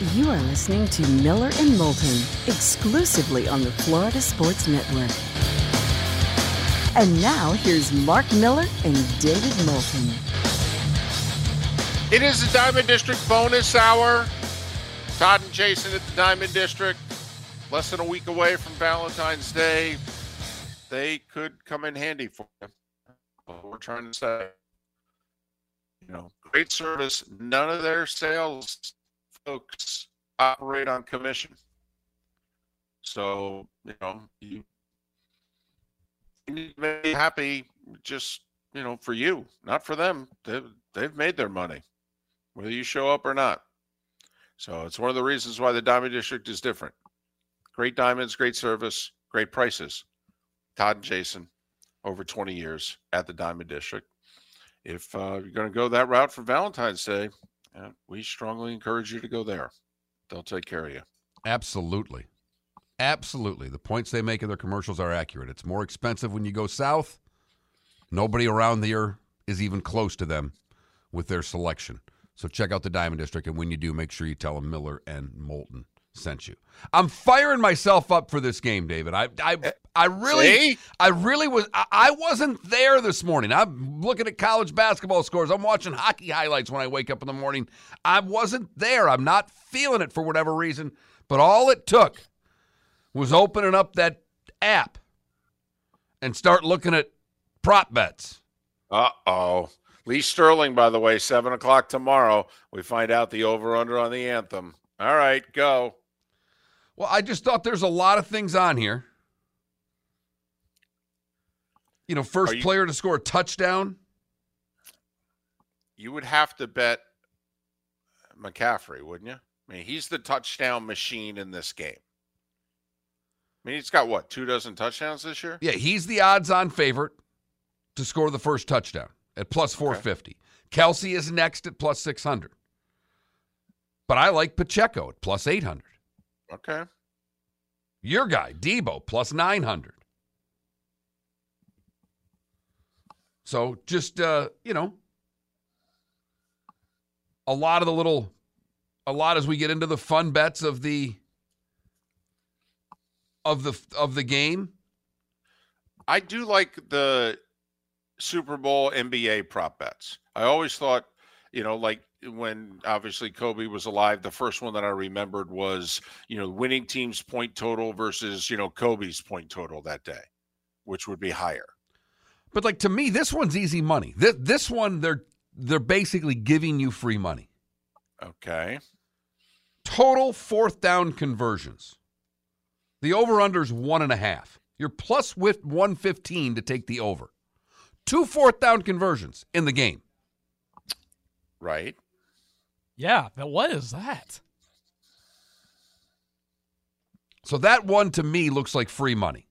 You are listening to Miller and Moulton exclusively on the Florida Sports Network. And now here's Mark Miller and David Moulton. It is the Diamond District bonus hour. Todd and Jason at the Diamond District, less than a week away from Valentine's Day. They could come in handy for you. We're trying to say. You know, great service. None of their sales folks operate on commission. So, you know, you need to be happy just, you know, for you, not for them. They've, they've made their money, whether you show up or not. So it's one of the reasons why the Diamond District is different. Great diamonds, great service, great prices. Todd and Jason, over 20 years at the Diamond District. If uh, you're going to go that route for Valentine's Day, we strongly encourage you to go there. They'll take care of you. Absolutely. Absolutely. The points they make in their commercials are accurate. It's more expensive when you go south. Nobody around here is even close to them with their selection. So check out the Diamond District, and when you do, make sure you tell them Miller and Moulton sent you. I'm firing myself up for this game, David. I I I really See? I really was I, I wasn't there this morning. I'm looking at college basketball scores. I'm watching hockey highlights when I wake up in the morning. I wasn't there. I'm not feeling it for whatever reason. But all it took was opening up that app and start looking at prop bets. Uh oh. Lee Sterling, by the way, seven o'clock tomorrow. We find out the over under on the anthem. All right, go. Well, I just thought there's a lot of things on here. You know, first you- player to score a touchdown. You would have to bet McCaffrey, wouldn't you? I mean, he's the touchdown machine in this game. I mean, he's got what, two dozen touchdowns this year? Yeah, he's the odds on favorite to score the first touchdown at plus 450. Kelce is next at plus 600. But I like Pacheco at plus 800. Okay. Your guy, Deebo, plus 900. So just, uh, you know, a lot of the little, a lot as we get into the fun bets of the, of the, of the game. I do like the Super Bowl NBA prop bets. I always thought, you know, like when obviously Kobe was alive, the first one that I remembered was, you know, winning team's point total versus, you know, Kobe's point total that day, which would be higher. But like to me, this one's easy money. This, this one, they're they're basically giving you free money. Okay. Total fourth down conversions. The over under's one and a half. You're plus with 115 to take the over. Two fourth down conversions in the game. Right. Yeah, but what is that? So that one to me looks like free money.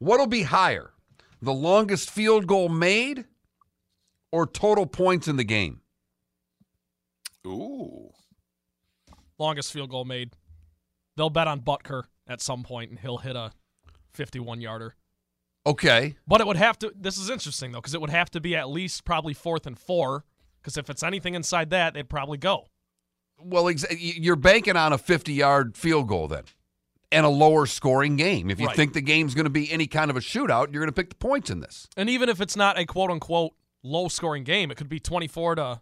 What'll be higher? The longest field goal made or total points in the game? Ooh. Longest field goal made. They'll bet on Butker at some point, and he'll hit a 51 yarder. Okay. But it would have to. This is interesting though, because it would have to be at least probably fourth and four. Because if it's anything inside that, they'd probably go. Well, ex- you're banking on a 50 yard field goal then and a lower scoring game. If you Right. think the game's going to be any kind of a shootout, you're going to pick the points in this. And even if it's not a quote unquote low scoring game, it could be 24 to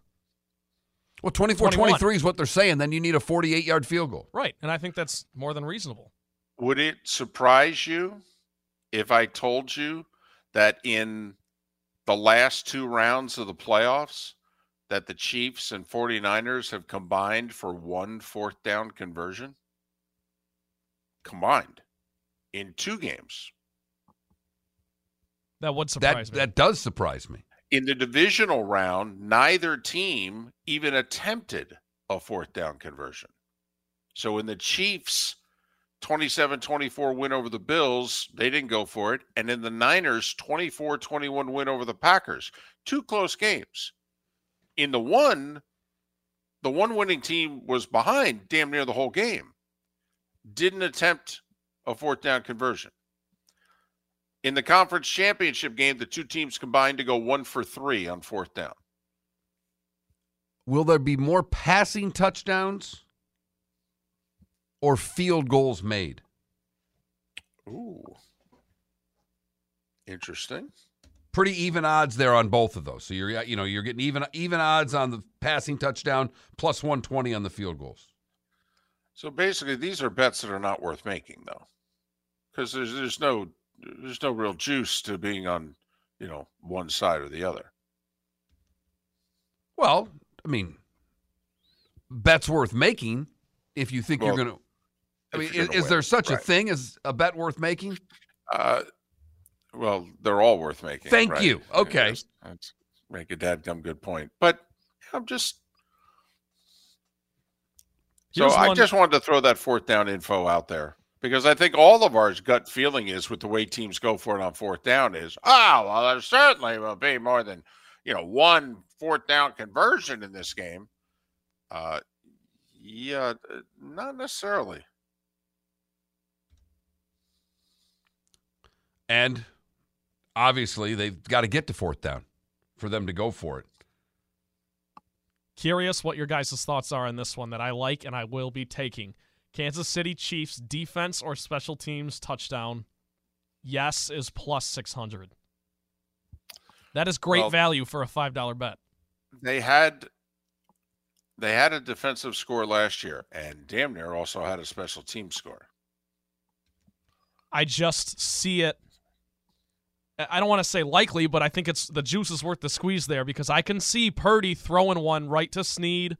Well, 24 21. 23 is what they're saying. Then you need a 48 yard field goal. right. And I think that's more than reasonable. Would it surprise you if I told you that in the last two rounds of the playoffs that the Chiefs and 49ers have combined for one fourth down conversion? Combined in two games. That would That, surprise me. that does surprise me. In the divisional round, neither team even attempted a fourth down conversion. So in the Chiefs 27 24 win over the Bills, they didn't go for it. And in the Niners 24 21 win over the Packers, two close games. In the one, the one winning team was behind damn near the whole game, didn't attempt a fourth down conversion. In the conference championship game, the two teams combined to go one for three on fourth down. will there be more passing touchdowns or field goals made? Ooh. Interesting. Pretty even odds there on both of those. So you're you know, you're getting even even odds on the passing touchdown plus 120 on the field goals. So basically, these are bets that are not worth making, though, because there's there's no there's no real juice to being on you know one side or the other. Well, I mean, bets worth making if you think Well, you're going to. I mean, is, is there such a thing as a bet worth making? Uh, well, they're all worth making. Thank right? you. Okay. That's, that's make a dadgum good point, but I'm just. So Here's I just wanted to throw that fourth down info out there because I think all of our gut feeling is with the way teams go for it on fourth down is, oh, well, there certainly will be more than, you know, one fourth down conversion in this game. Uh, yeah, uh, not necessarily. And obviously, they've got to get to fourth down for them to go for it. Curious what your guys' thoughts are on this one that I like and I will be taking. Kansas City Chiefs defense or special teams touchdown. Yes is plus 600. That is great Well- value for a $5 bet. they had they had a defensive score last year and damn near also had a special team score I just see it. I don't want to say likely, but I think it's the juice is worth the squeeze there because I can see Purdy throwing one right to Sneed,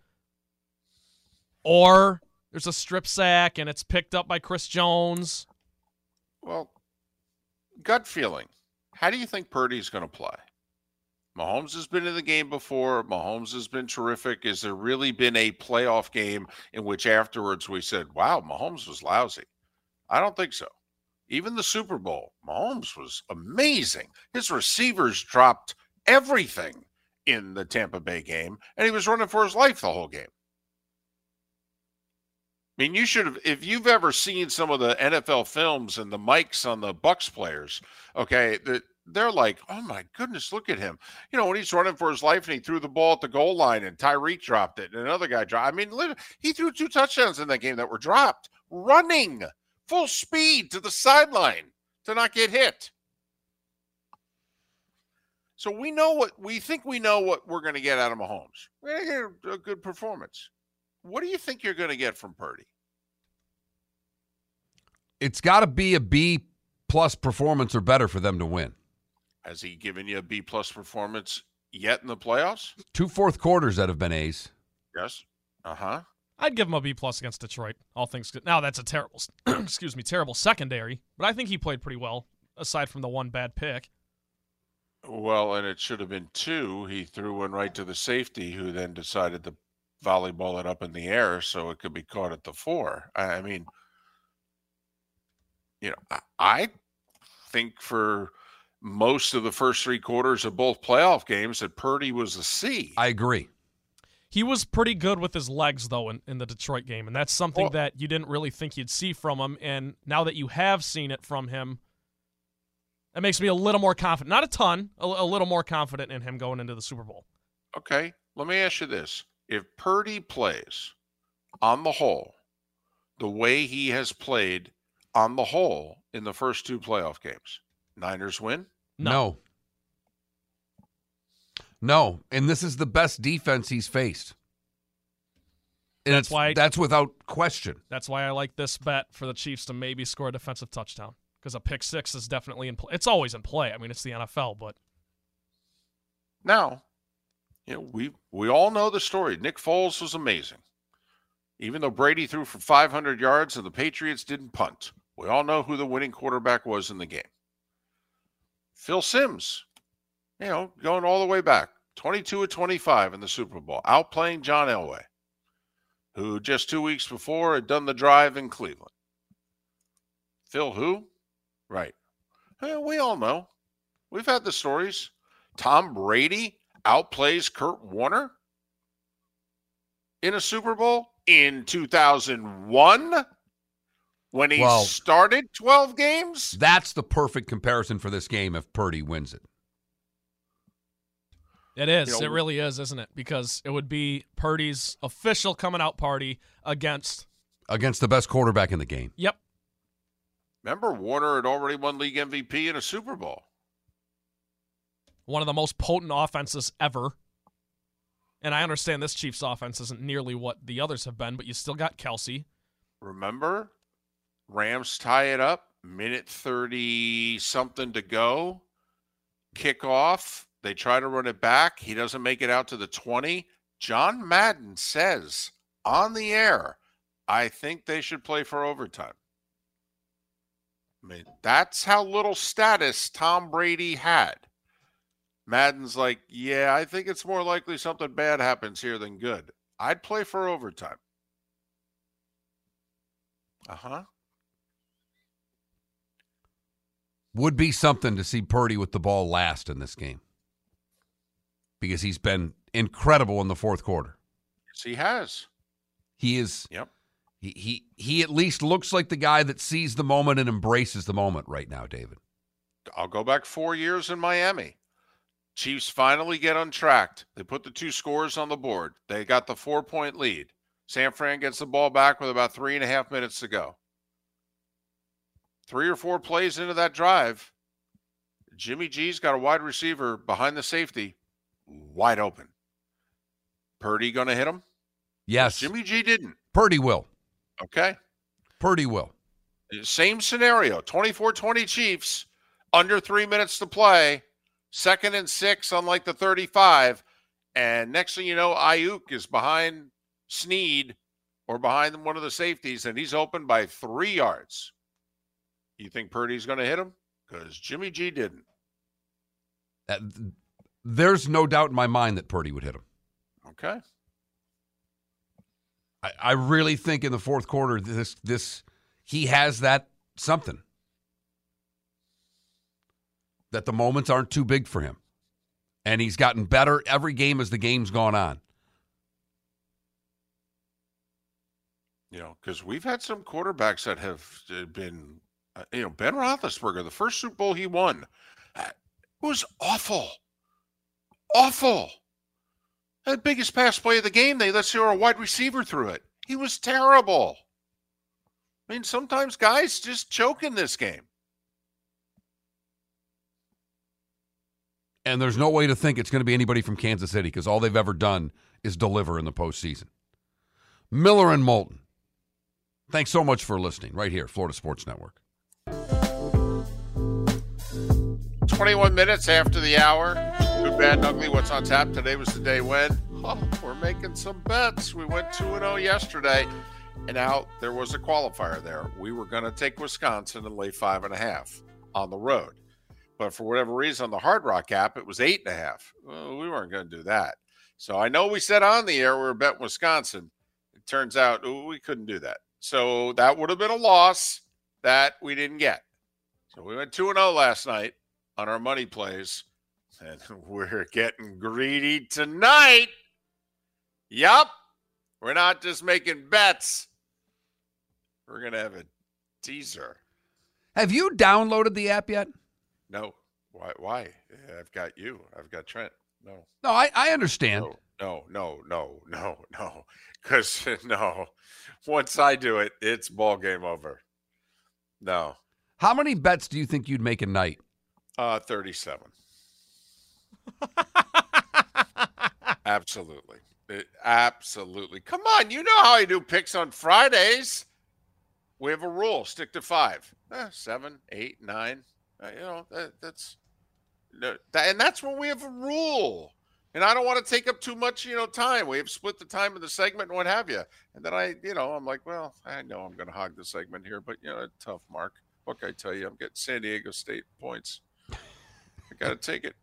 or there's a strip sack and it's picked up by Chris Jones. well gut feeling. How do you think purdy's going to play? Mahomes has been in the game before. Mahomes has been terrific. Has there really been a playoff game in which afterwards we said wow mahomes was lousy i don't think so even the super bowl mahomes was amazing his receivers dropped everything in the tampa bay game and he was running for his life the whole game I mean, you should have, if you've ever seen some of the NFL films and the mics on the Bucks players, okay, they're like, oh my goodness, look at him. You know, when he's running for his life and he threw the ball at the goal line and Tyreek dropped it and another guy dropped. I mean, he threw two touchdowns in that game that were dropped, running full speed to the sideline to not get hit. So we know what we think we know what we're going to get out of Mahomes. We're going to get a, good performance. What do you think you're going to get from Purdy? It's got to be a B plus performance or better for them to win. Has he given you a B plus performance yet in the playoffs? Two fourth quarters that have been A's. Yes. Uh huh. I'd give him a B plus against Detroit. All things good. Now that's a terrible, excuse me, terrible secondary, but I think he played pretty well aside from the one bad pick. Well, and it should have been two. He threw one right to the safety, who then decided to volleyball it up in the air so it could be caught at the four. I I mean, you know, I, I think for most of the first three quarters of both playoff games that Purdy was a C. I agree. He was pretty good with his legs, though, in, in the Detroit game, and that's something Well- that you didn't really think you'd see from him. And now that you have seen it from him, that makes me a little more confident. Not a ton, a, a little more confident in him going into the Super Bowl. Okay, let me ask you this. If Purdy plays on the whole the way he has played on the whole in the first two playoff games, Niners win? No. No. And this is the best defense he's faced. And That's it's, why- that's without question. That's why I like this bet for the Chiefs to maybe score a defensive touchdown because a pick six is definitely in play. It's always in play. I mean, it's the NFL, but Now, you know, we we all know the story. Nick Foles was amazing. Even though Brady threw for 500 yards and the Patriots didn't punt. We all know who the winning quarterback was in the game. Phil Simms, you know, going all the way back, 22 of 25 in the Super Bowl, outplaying John Elway, who just two weeks before had done the drive in Cleveland. Phil who? Right. We all know. We've had the stories. Tom Brady outplays Kurt Warner in a Super Bowl in 2001 when he Well- started 12 games. That's the perfect comparison for this game if Purdy wins it. It is. You know, it really is, isn't it? Because it would be Purdy's official coming out party against. Against the best quarterback in the game. Yep. Remember, Warner had already won league MVP in a Super Bowl. One of the most potent offenses ever. And I understand this Chiefs offense isn't nearly what the others have been, but you still got Kelce. Remember, Rams tie it up, minute 30 something to go, kick off. They try to run it back. He doesn't make it out to the 20. John Madden says on the air, I think they should play for overtime. I mean, that's how little status Tom Brady had. Madden's like, yeah, I think it's more likely something bad happens here than good. I'd play for overtime. Uh huh. Would be something to see Purdy with the ball last in this game because he's been incredible in the fourth quarter. Yes, he has. He is. Yep. He, he he at least looks like the guy that sees the moment and embraces the moment right now, David. I'll go back four years in Miami. Chiefs finally get untracked. They put the two scores on the board. They got the four point lead. San Fran gets the ball back with about three and a half minutes to go. Three or four plays into that drive, Jimmy G's got a wide receiver behind the safety, wide open. Purdy going to hit him? Yes, Jimmy G didn't. Purdy will. Okay. Purdy will. Same scenario 24 20 Chiefs, under three minutes to play, second and six unlike the 35. And next thing you know, Aiyuk is behind Sneed or behind one of the safeties, and he's open by three yards. You think Purdy's going to hit him? Because Jimmy G didn't. Uh, there's no doubt in my mind that Purdy would hit him. Okay. I, I really think in the fourth quarter, this this he has that something that the moments aren't too big for him, and he's gotten better every game as the game's gone on. You know, because we've had some quarterbacks that have uh, been, uh, you know, Ben Roethlisberger, the first Super Bowl he won, uh, was awful, awful. That biggest pass play of the game, they let throw a wide receiver through it. He was terrible. I mean, sometimes guys just choke in this game. And there's no way to think it's going to be anybody from Kansas City because all they've ever done is deliver in the postseason. Miller and Moulton. Thanks so much for listening right here, Florida Sports Network. 21 minutes after the hour. Bad, and ugly. What's on tap? Today was the day when oh, we're making some bets. We went 2 0 yesterday, and now there was a qualifier there. We were going to take Wisconsin and lay five and a half on the road. But for whatever reason, on the Hard Rock app, it was eight and a half. Well, we weren't going to do that. So I know we said on the air we were betting Wisconsin. It turns out ooh, we couldn't do that. So that would have been a loss that we didn't get. So we went 2 0 last night on our money plays, and we're getting greedy tonight. Yup. We're not just making bets, we're going to have a teaser. Have you downloaded the app yet? No. Why? Why? I've got you. I've got Trent. No. No, I, I understand. No, no, no, no, no, no. Because, no. Once I do it, it's ball game over. No. How many bets do you think you'd make a night? Uh, 37. absolutely. It, absolutely. Come on. You know how I do picks on Fridays. We have a rule stick to five, eh, seven, eight, nine. Uh, you know, that, that's, that, and that's when we have a rule. And I don't want to take up too much, you know, time. We have split the time of the segment and what have you. And then I, you know, I'm like, well, I know I'm going to hog the segment here, but, you know, tough, Mark. What can I tell you? I'm getting San Diego State points. I got to take it.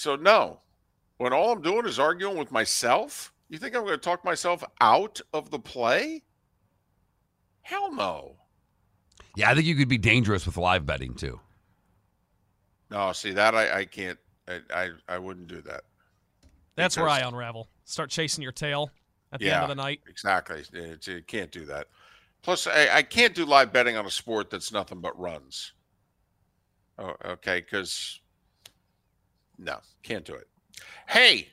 So, no, when all I'm doing is arguing with myself, you think I'm going to talk myself out of the play? Hell no. Yeah, I think you could be dangerous with live betting too. No, see that I, I can't. I, I I wouldn't do that. That's where I unravel. Start chasing your tail at the Yeah. end of the night. Exactly. It's, you can't do that. Plus, I, I can't do live betting on a sport that's nothing but runs. Oh, okay. Because no, can't do it. Hey,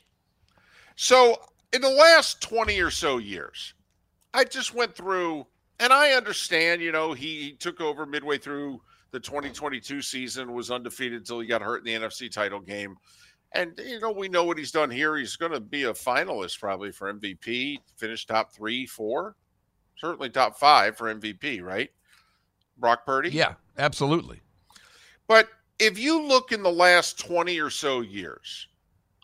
so in the last 20 or so years, I just went through, and I understand, you know, he took over midway through the 2022 season, was undefeated until he got hurt in the NFC title game. And, you know, we know what he's done here. He's going to be a finalist probably for MVP, finish top three, four, certainly top five for MVP, right? Brock Purdy? Yeah, absolutely. But if you look in the last 20 or so years,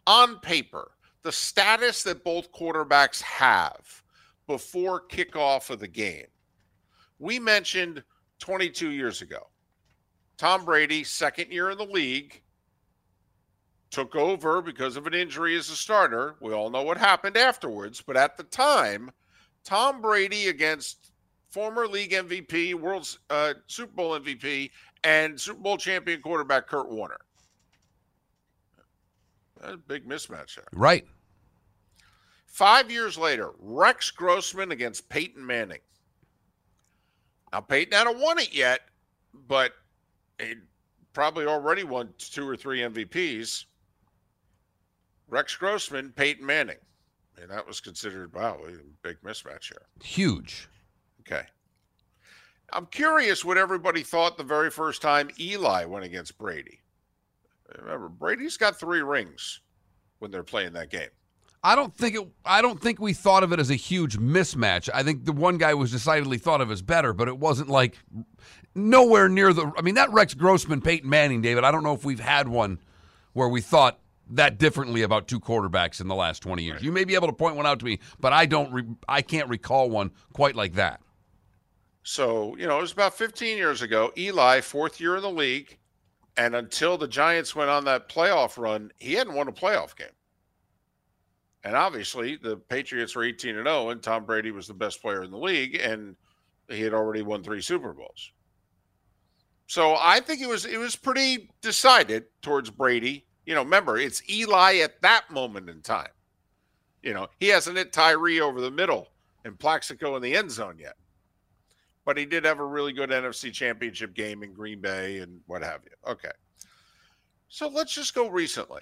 on paper, the status that both quarterbacks have before kickoff of the game, we mentioned 22 years ago. Tom Brady, second year in the league, took over because of an injury as a starter. We all know what happened afterwards, but at the time, Tom Brady against former league MVP, World uh, Super Bowl MVP, and Super Bowl champion quarterback Kurt Warner. That's a big mismatch there. Right. Five years later, Rex Grossman against Peyton Manning. Now, Peyton hadn't won it yet, but he probably already won two or three MVPs. Rex Grossman, Peyton Manning. And that was considered, wow, a big mismatch here. Huge. Okay. I'm curious what everybody thought the very first time Eli went against Brady. Remember, Brady's got three rings when they're playing that game. I don't think it. I don't think we thought of it as a huge mismatch. I think the one guy was decidedly thought of as better, but it wasn't like nowhere near the. I mean, that Rex Grossman, Peyton Manning, David. I don't know if we've had one where we thought that differently about two quarterbacks in the last twenty years. You may be able to point one out to me, but I don't. Re, I can't recall one quite like that. So you know, it was about 15 years ago. Eli, fourth year in the league, and until the Giants went on that playoff run, he hadn't won a playoff game. And obviously, the Patriots were 18 and 0, and Tom Brady was the best player in the league, and he had already won three Super Bowls. So I think it was it was pretty decided towards Brady. You know, remember it's Eli at that moment in time. You know, he hasn't hit Tyree over the middle and Plaxico in the end zone yet, but he did have a really good NFC Championship game in Green Bay and what have you. Okay, so let's just go recently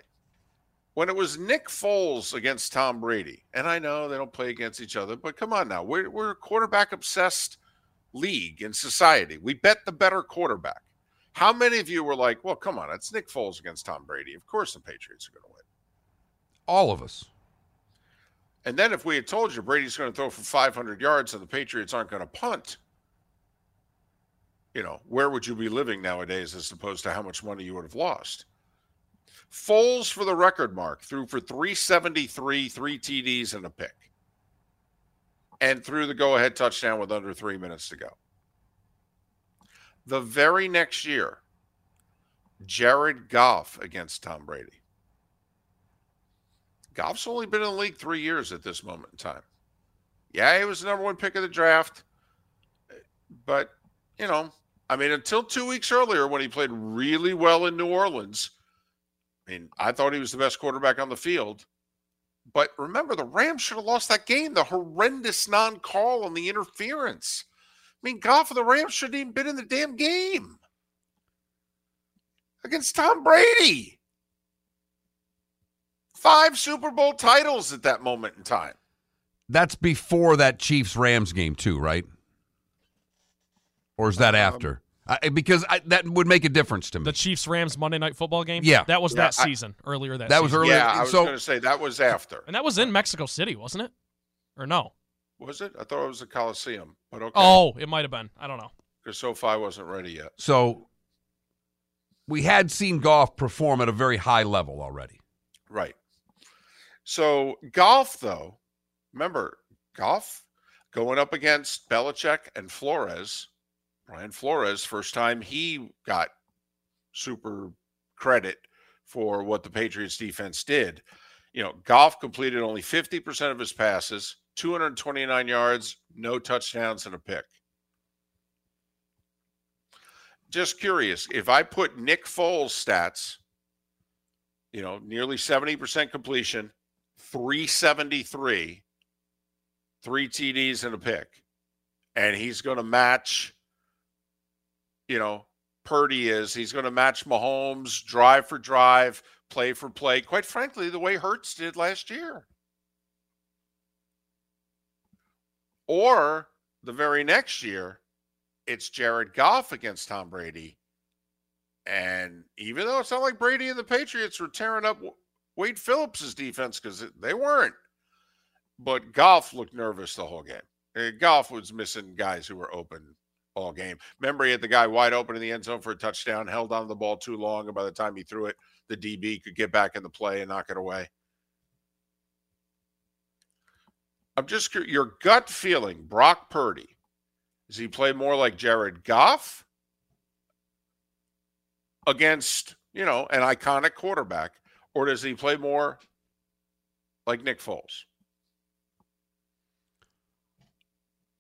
when it was Nick Foles against Tom Brady, and I know they don't play against each other, but come on now, we're we're a quarterback obsessed league in society. We bet the better quarterback. How many of you were like, "Well, come on, it's Nick Foles against Tom Brady. Of course, the Patriots are going to win." All of us. And then if we had told you Brady's going to throw for 500 yards and the Patriots aren't going to punt, you know, where would you be living nowadays as opposed to how much money you would have lost? Foles for the record mark threw for 373, three TDs and a pick, and threw the go ahead touchdown with under three minutes to go. The very next year, Jared Goff against Tom Brady. Goff's only been in the league three years at this moment in time. Yeah, he was the number one pick of the draft, but, you know, I mean, until two weeks earlier when he played really well in New Orleans I mean, I thought he was the best quarterback on the field. But remember, the Rams should have lost that game. The horrendous non call on the interference. I mean, Goff of the Rams shouldn't even been in the damn game against Tom Brady. Five Super Bowl titles at that moment in time. That's before that Chiefs Rams game, too, right? Or is that um, after? I, because I, that would make a difference to me. The Chiefs Rams Monday Night Football game. Yeah, that was yeah, that season earlier. That that season. was earlier. Yeah, I was so, going to say that was after, and that was in Mexico City, wasn't it? Or no? Was it? I thought it was the Coliseum, but okay. Oh, it might have been. I don't know. Because SoFi wasn't ready yet. So we had seen Goff perform at a very high level already. Right. So Goff, though, remember Goff going up against Belichick and Flores Brian Flores, first time he got super credit for what the Patriots defense did. You know, Goff completed only 50% of his passes, 229 yards, no touchdowns, and a pick. Just curious, if I put Nick Foles' stats, you know, nearly 70% completion, 373, three TDs and a pick, and he's going to match you know, Purdy is. He's going to match Mahomes drive for drive, play for play, quite frankly, the way Hurts did last year. Or the very next year, it's Jared Goff against Tom Brady. And even though it's not like Brady and the Patriots were tearing up Wade Phillips' defense because they weren't, but Goff looked nervous the whole game. Uh, Goff was missing guys who were open all game. Remember, he had the guy wide open in the end zone for a touchdown, held on the ball too long, and by the time he threw it, the DB could get back in the play and knock it away. I'm just your gut feeling, Brock Purdy. Does he play more like Jared Goff against, you know, an iconic quarterback, or does he play more like Nick Foles?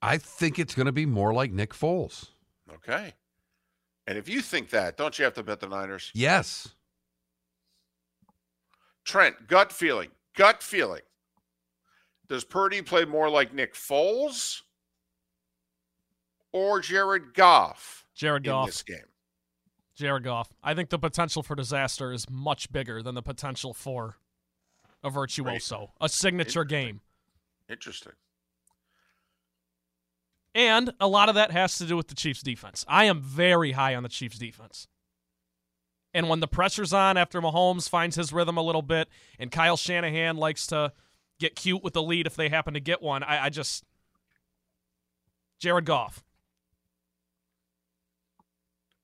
I think it's going to be more like Nick Foles. Okay. And if you think that, don't you have to bet the Niners? Yes. Trent, gut feeling. Gut feeling. Does Purdy play more like Nick Foles or Jared Goff? Jared Goff. In this game. Jared Goff. I think the potential for disaster is much bigger than the potential for a virtuoso, a signature game. Interesting. And a lot of that has to do with the Chiefs defense. I am very high on the Chiefs defense. And when the pressure's on after Mahomes finds his rhythm a little bit and Kyle Shanahan likes to get cute with the lead if they happen to get one, I, I just. Jared Goff.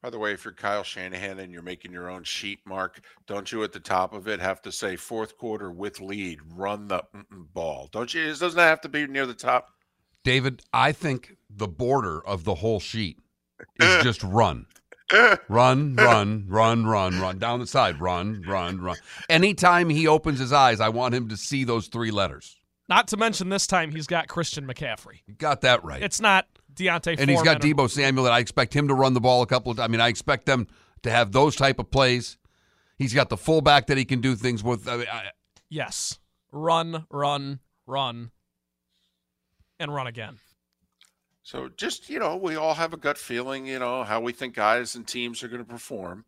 By the way, if you're Kyle Shanahan and you're making your own sheet mark, don't you at the top of it have to say fourth quarter with lead, run the ball? Don't you? It doesn't have to be near the top. David, I think the border of the whole sheet is eh. just run. Eh. run, eh. run, run, run, run down the side. Run, run, run. Anytime he opens his eyes, I want him to see those three letters. Not to mention this time he's got Christian McCaffrey. You got that right. It's not Devonta and he's got Deebo Samuel. That I expect him to run the ball a couple of. Times. I mean, I expect them to have those type of plays. He's got the fullback that he can do things with. I mean, I, yes, run, run, run and run again. So just, you know, we all have a gut feeling, you know, how we think guys and teams are going to perform.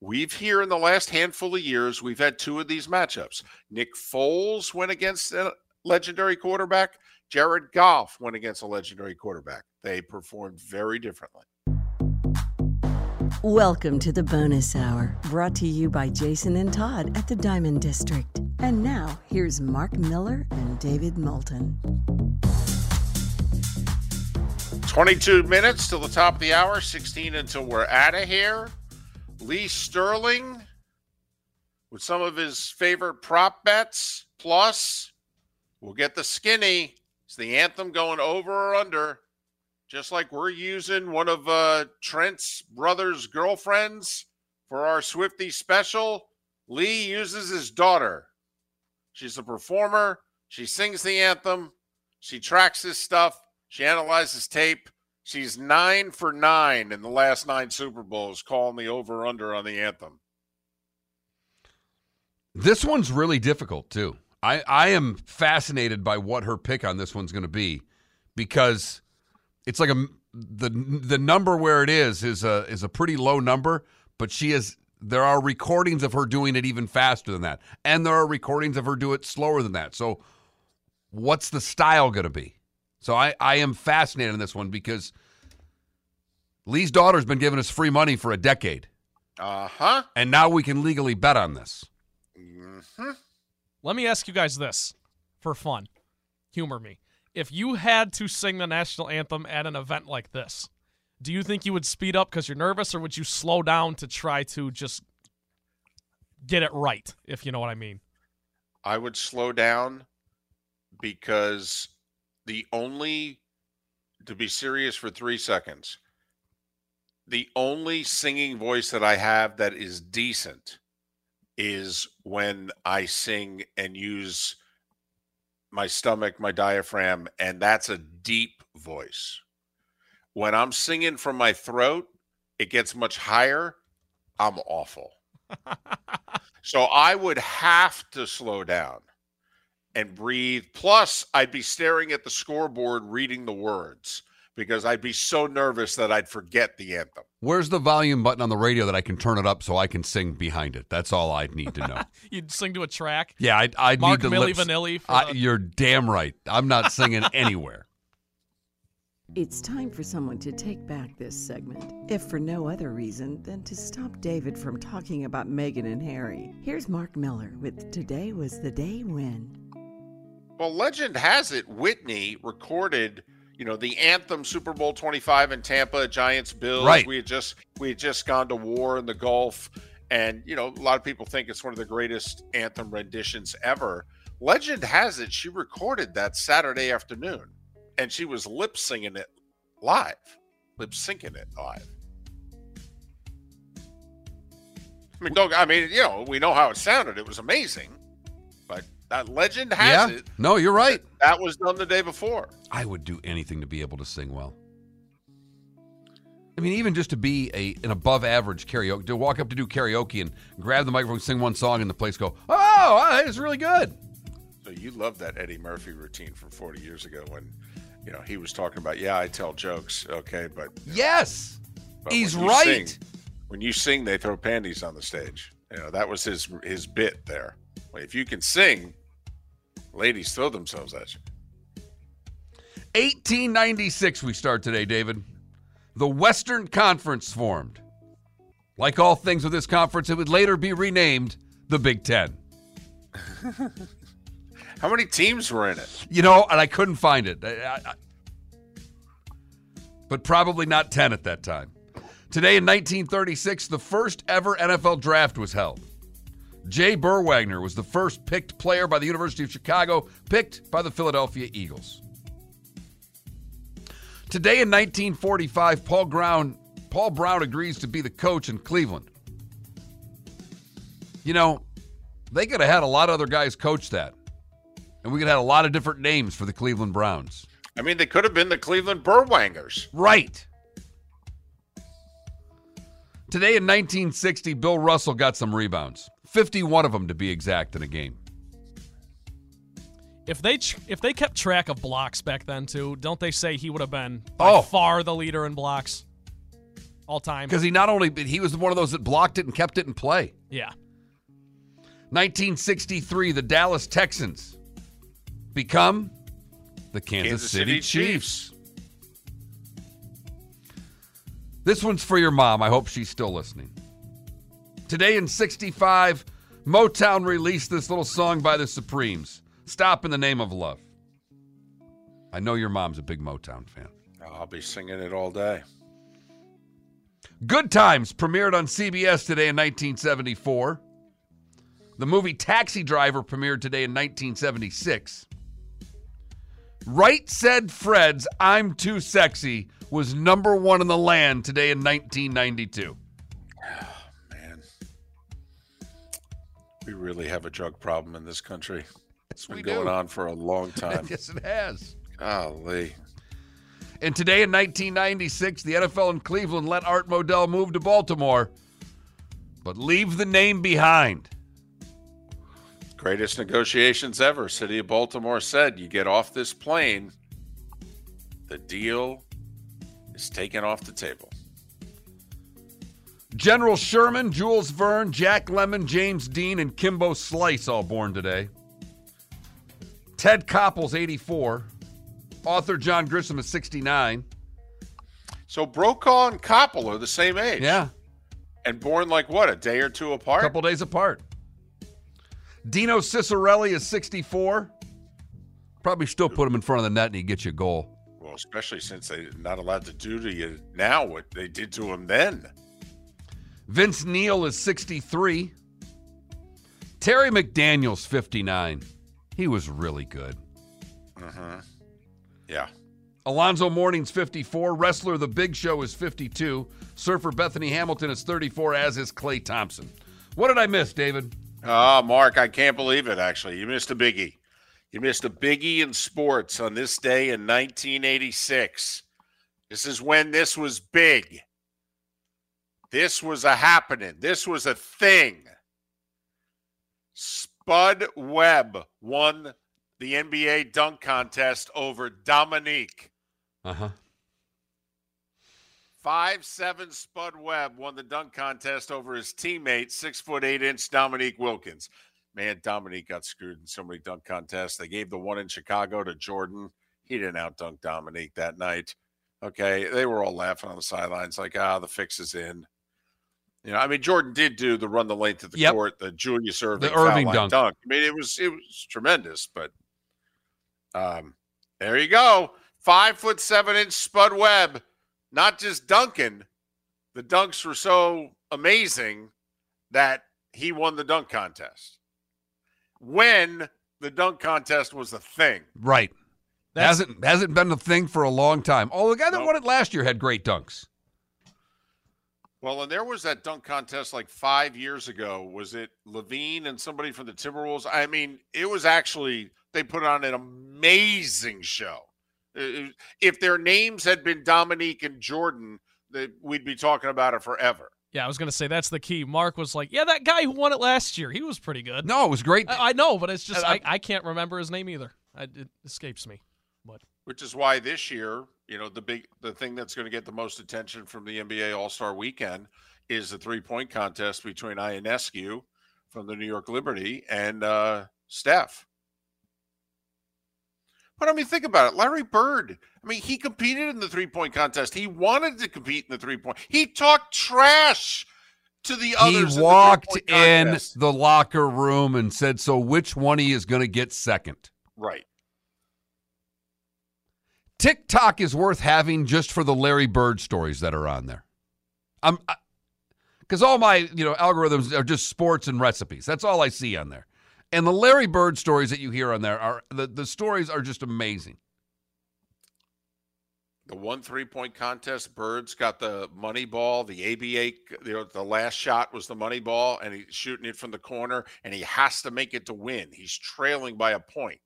We've here in the last handful of years, we've had two of these matchups. Nick Foles went against a legendary quarterback. Jared Goff went against a legendary quarterback. They performed very differently. Welcome to the bonus hour, brought to you by Jason and Todd at the Diamond District. And now, here's Mark Miller and David Moulton. 22 minutes till the top of the hour, 16 until we're out of here. Lee Sterling with some of his favorite prop bets. Plus, we'll get the skinny. It's the anthem going over or under. Just like we're using one of uh, Trent's brother's girlfriends for our Swifty special, Lee uses his daughter. She's a performer. She sings the anthem. She tracks his stuff. She analyzes tape. She's nine for nine in the last nine Super Bowls, calling the over under on the anthem. This one's really difficult too. I, I am fascinated by what her pick on this one's going to be because it's like a the the number where it is is a is a pretty low number, but she is there are recordings of her doing it even faster than that, and there are recordings of her do it slower than that. So, what's the style going to be? So I, I am fascinated in this one because Lee's daughter's been giving us free money for a decade. Uh huh. And now we can legally bet on this. Mm-hmm. Let me ask you guys this for fun. Humor me. If you had to sing the national anthem at an event like this, do you think you would speed up because you're nervous, or would you slow down to try to just get it right, if you know what I mean? I would slow down because the only to be serious for three seconds the only singing voice that i have that is decent is when i sing and use my stomach my diaphragm and that's a deep voice. When i'm singing from my throat it gets much higher i'm awful. So i would have to slow down and breathe. Plus, I'd be staring at the scoreboard reading the words because I'd be so nervous that I'd forget the anthem. Where's the volume button on the radio that I can turn it up so I can sing behind it? That's all I'd need to know. You'd sing to a track. yeah, I, I Mark need to Milli lips- Vanilli. For I, the- you're damn right. I'm not singing anywhere. It's time for someone to take back this segment, if for no other reason than to stop David from talking about Meghan and Harry. Here's Mark Miller with Today Was the Day When. Well, legend has it Whitney recorded, you know, the anthem Super Bowl 25 in Tampa, Giants Bills. Right. We had just we had just gone to war in the Gulf and, you know, a lot of people think it's one of the greatest anthem renditions ever. Legend has it she recorded that Saturday afternoon and she was lip singing it live. Lip syncing it live. I mean, don't, I mean, you know, we know how it sounded. It was amazing. That legend has yeah. it No, you're right. that was done the day before. I would do anything to be able to sing well. I mean, even just to be a an above average karaoke, to walk up to do karaoke and grab the microphone, sing one song, and the place go, "Oh, it's really good." So you love that Eddie Murphy routine from 40 years ago when, you know, he was talking about, yeah, I tell jokes, okay, but, Yes, but he's right. sing- when you sing, they throw panties on the stage. You know, that was his his bit there. If you can sing, ladies throw themselves at you. 1896, we start today, David. The Western Conference formed. Like all things with this conference, it would later be renamed the Big Ten. How many teams were in it? You know, and I couldn't find it. I- I- but probably not 10 at that time. Today in 1936, the first ever NFL draft was held. Jay Berwanger was the first picked player by the University of Chicago, picked by the Philadelphia Eagles. Today in 1945, Paul Brown, Paul Brown agrees to be the coach in Cleveland. You know, they could have had a lot of other guys coach that. And we could have had a lot of different names for the Cleveland Browns. I mean, they could have been the Cleveland Berwangers. Right. Today in 1960, Bill Russell got some rebounds. 51 of them to be exact in a game. If they tr- if they kept track of blocks back then too, don't they say he would have been by Oh. far the leader in blocks all time? Because he not only but he was one of those that blocked it and kept it in play. Yeah. 1963, the Dallas Texans become the Kansas, Kansas City, City Chiefs. This one's for your mom. I hope she's still listening. Today in 65, Motown released this little song by the Supremes, Stop in the Name of Love. I know your mom's a big Motown fan. I'll be singing it all day. Good Times premiered on CBS today in 1974. The movie Taxi Driver premiered today in 1976. Right Said Fred's I'm Too Sexy was number one in the land today in 1992. We really have a drug problem in this country. It's been going do. on for a long time. yes, it has. Golly. And today in 1996, the NFL in Cleveland let Art Modell move to Baltimore, but leave the name behind. Greatest negotiations ever. City of Baltimore said you get off this plane, the deal is taken off the table. General Sherman, Jules Verne, Jack Lemmon, James Dean, and Kimbo Slice all born today. Ted Koppel's 84. Author John Grisham is 69. So Brokaw and Koppel are the same age. Yeah, And born like what, a day or two apart? a couple days apart. Dino Ciccarelli is 64. Probably still put him in front of the net and he gets you a goal. Well, especially since they're not allowed to do to you now what they did to him then. Vince Neil is 63. Terry McDaniel's 59. He was really good. Mm-hmm. Yeah. Alonzo Mourning's 54. Wrestler The Big Show is 52. Surfer Bethany Hamilton is 34, as is Klay Thompson. What did I miss, David? Ah, Mark, I can't believe it, actually. You missed a biggie. You missed a biggie in sports on this day in 1986. This is when this was big. This was a happening. This was a thing. Spud Webb won the NBA dunk contest over Dominique. Uh huh. Five seven Spud Webb won the dunk contest over his teammate, six foot eight inch Dominique Wilkins. Man, Dominique got screwed in so many dunk contests. They gave the one in Chicago to Jordan. He didn't out dunk Dominique that night. Okay. They were all laughing on the sidelines, like, ah, the fix is in. You know, I mean, Jordan did do the run the length of the Yep. court, the Julius Erving, The Irving line dunk. I mean, it was it was tremendous, but um, there you go. Five foot seven inch Spud Webb, not just dunking. The dunks were so amazing that he won the dunk contest. When the dunk contest was a thing. Right. That's- hasn't hasn't been a thing for a long time. Oh, the guy that Nope. won it last year had great dunks. Well, and there was that dunk contest like five years ago. Was it LaVine and somebody from the Timberwolves? I mean, it was actually they put on an amazing show. If their names had been Dominique and Jordan, that we'd be talking about it forever. Yeah, I was gonna say that's the key. Mark was like, "Yeah, that guy who won it last year, he was pretty good." No, it was great. I, I know, but it's just I, I can't remember his name either. I, it escapes me. But Which is why this year, you know, the big the thing that's going to get the most attention from the NBA All Star Weekend is the three point contest between Ionescu from the New York Liberty and uh, Steph. But I mean, think about it. Larry Bird. I mean, he competed in the three point contest. He wanted to compete in the three point. He talked trash to the he others. in the walked in the locker room and said, "So which one he is going to get second? right. TikTok is worth having just for the Larry Bird stories that are on there. I'm because all my you know algorithms are just sports and recipes. That's all I see on there. And the Larry Bird stories that you hear on there are the, the stories are just amazing. The one three point contest, Bird's got the money ball. The ABA, you know, the last shot was the money ball, and he's shooting it from the corner, and he has to make it to win. He's trailing by a point.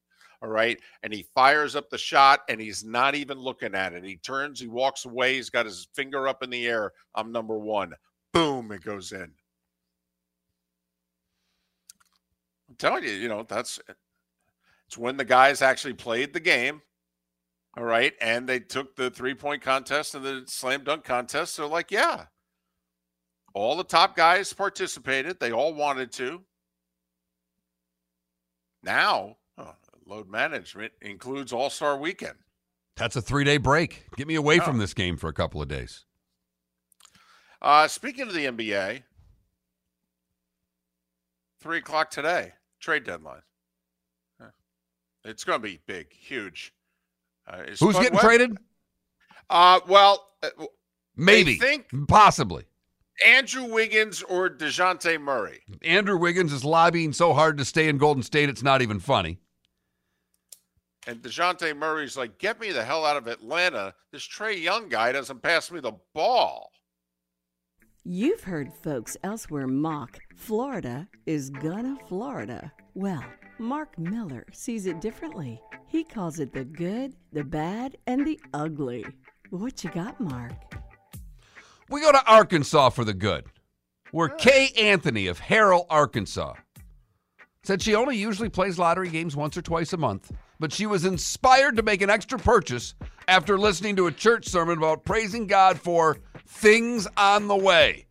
All right. And he fires up the shot, and he's not even looking at it. He turns, he walks away, he's got his finger up in the air. I'm number one. Boom, it goes in. I'm telling you, you know, that's it's when the guys actually played the game. All right. And they took the three point contest and the slam dunk contest. They're like, yeah, all the top guys participated. They all wanted to. Now, load management includes All Star Weekend. That's a three day break. Get me away Oh. from this game for a couple of days. Uh, speaking of the NBA, three o'clock today, trade deadline. It's going to be big, huge. Uh, Who's getting traded? Uh, well, uh, Maybe, think- possibly. Andrew Wiggins or Dejounte Murray. Andrew Wiggins is lobbying so hard to stay in Golden State, it's not even funny. And Dejounte Murray's like, get me the hell out of Atlanta. This Trae Young guy doesn't pass me the ball. You've heard folks elsewhere mock Florida is gonna Florida. Well, Mark Miller sees it differently. He calls it the good, the bad, and the ugly. What you got, Mark? We go to Arkansas for the good, where Kay Anthony of Harrell, Arkansas, said she only usually plays lottery games once or twice a month, but she was inspired to make an extra purchase after listening to a church sermon about praising God for things on the way.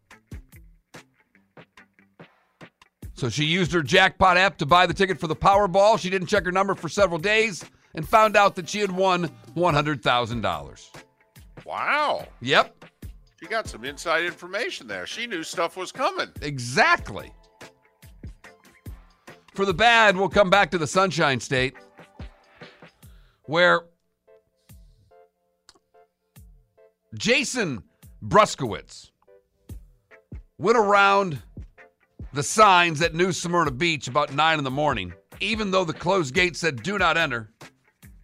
So she used her jackpot app to buy the ticket for the Powerball. She didn't check her number for several days and found out that she had won $100,000. Wow. Yep, She got some inside information there. She knew stuff was coming. Exactly. For the bad, we'll come back to the Sunshine State, where Jason Bruskowitz went around the signs at New Smyrna Beach about 9 in the morning, even though the closed gate said do not enter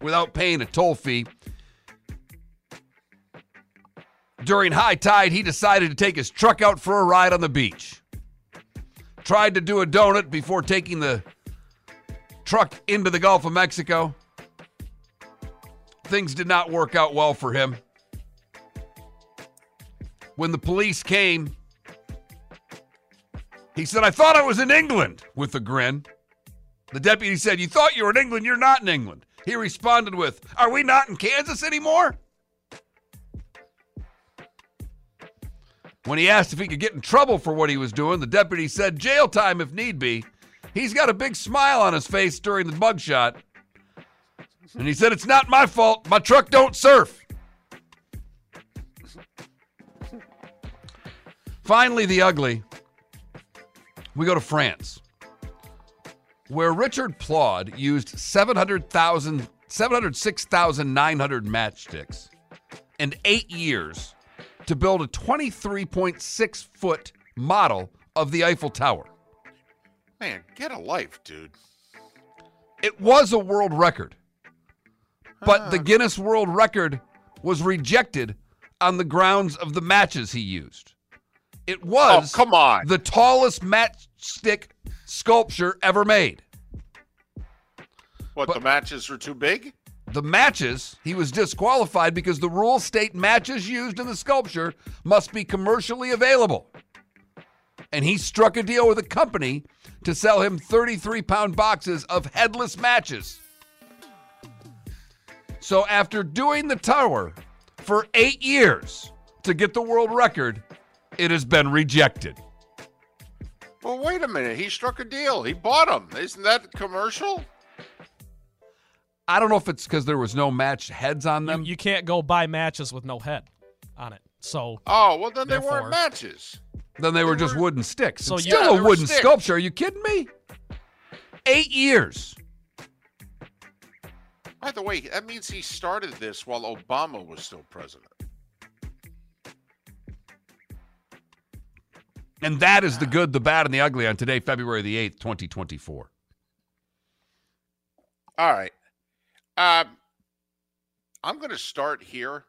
without paying a toll fee. During high tide, he decided to take his truck out for a ride on the beach. Tried to do a donut before taking the truck into the Gulf of Mexico. Things did not work out well for him. When the police came, he said, I thought I was in England with a grin. The deputy said, You thought you were in England, you're not in England. He responded with, Are we not in Kansas anymore? When he asked if he could get in trouble for what he was doing, the deputy said jail time if need be. He's got a big smile on his face during the mugshot. And he said, It's not my fault. My truck don't surf. Finally, the ugly. We go to France, where Richard Plaud used 700,000, 706,900 matchsticks in eight years to build a 23.6 foot model of the Eiffel Tower. Man, get a life, dude. It was a world record, but the. Guinness World Record was rejected on the grounds of the matches he used. It Oh, was come on. the tallest matchstick sculpture ever made. What, but- the matches were too big? The matches, he was disqualified because the rules state matches used in the sculpture must be commercially available. And he struck a deal with a company to sell him 33 pound boxes of headless matches. So after doing the tower for eight years to get the world record, it has been rejected. Well, wait a minute. He struck a deal. He bought them. Isn't that commercial? I don't know if it's because there was no match heads on them. you can't go buy matches with no head on it. So Oh, well, then they weren't matches. Then they were just wooden sticks. So it's yeah, still a wooden sculpture. Are you kidding me? Eight years. By the way, that means he started this while Obama was still president. And that is the good, the bad, and the ugly on today, February the 8th, 2024. All right. Um, I'm going to start here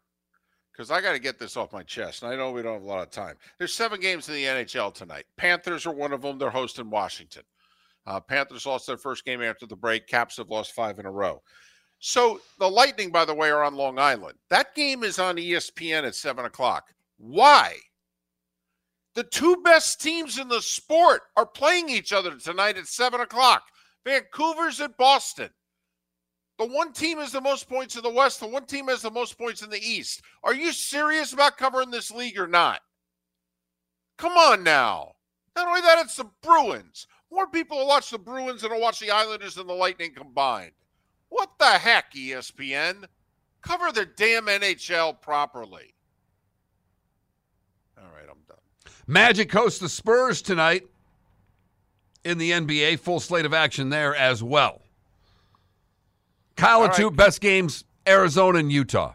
because I got to get this off my chest. And I know we don't have a lot of time. There's seven games in the NHL tonight. Panthers are one of them. They're hosting Washington. Uh, Panthers lost their first game after the break. Caps have lost five in a row. So the Lightning, by the way, are on Long Island. That game is on ESPN at seven o'clock. Why? The two best teams in the sport are playing each other tonight at seven o'clock. Vancouver's at Boston. The one team has the most points in the West. The one team has the most points in the East. Are you serious about covering this league or not? Come on now. Not only that, it's the Bruins. More people will watch the Bruins than will watch the Islanders and the Lightning combined. What the heck, ESPN? Cover the damn NHL properly. All right, I'm done. Magic hosts the Spurs tonight in the NBA. Full slate of action there as well. Kyle and two best games Arizona and Utah.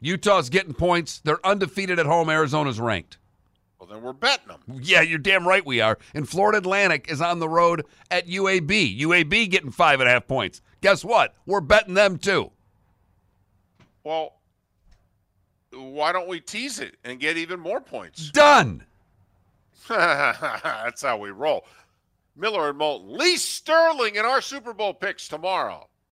Utah's getting points. They're undefeated at home. Arizona's ranked. Well, then we're betting them. Yeah, you're damn right we are. And Florida Atlantic is on the road at UAB. UAB getting five and a half points. Guess what? We're betting them too. Well, why don't we tease it and get even more points? Done. That's how we roll. Miller and Moulton. Lee Sterling in our Super Bowl picks tomorrow.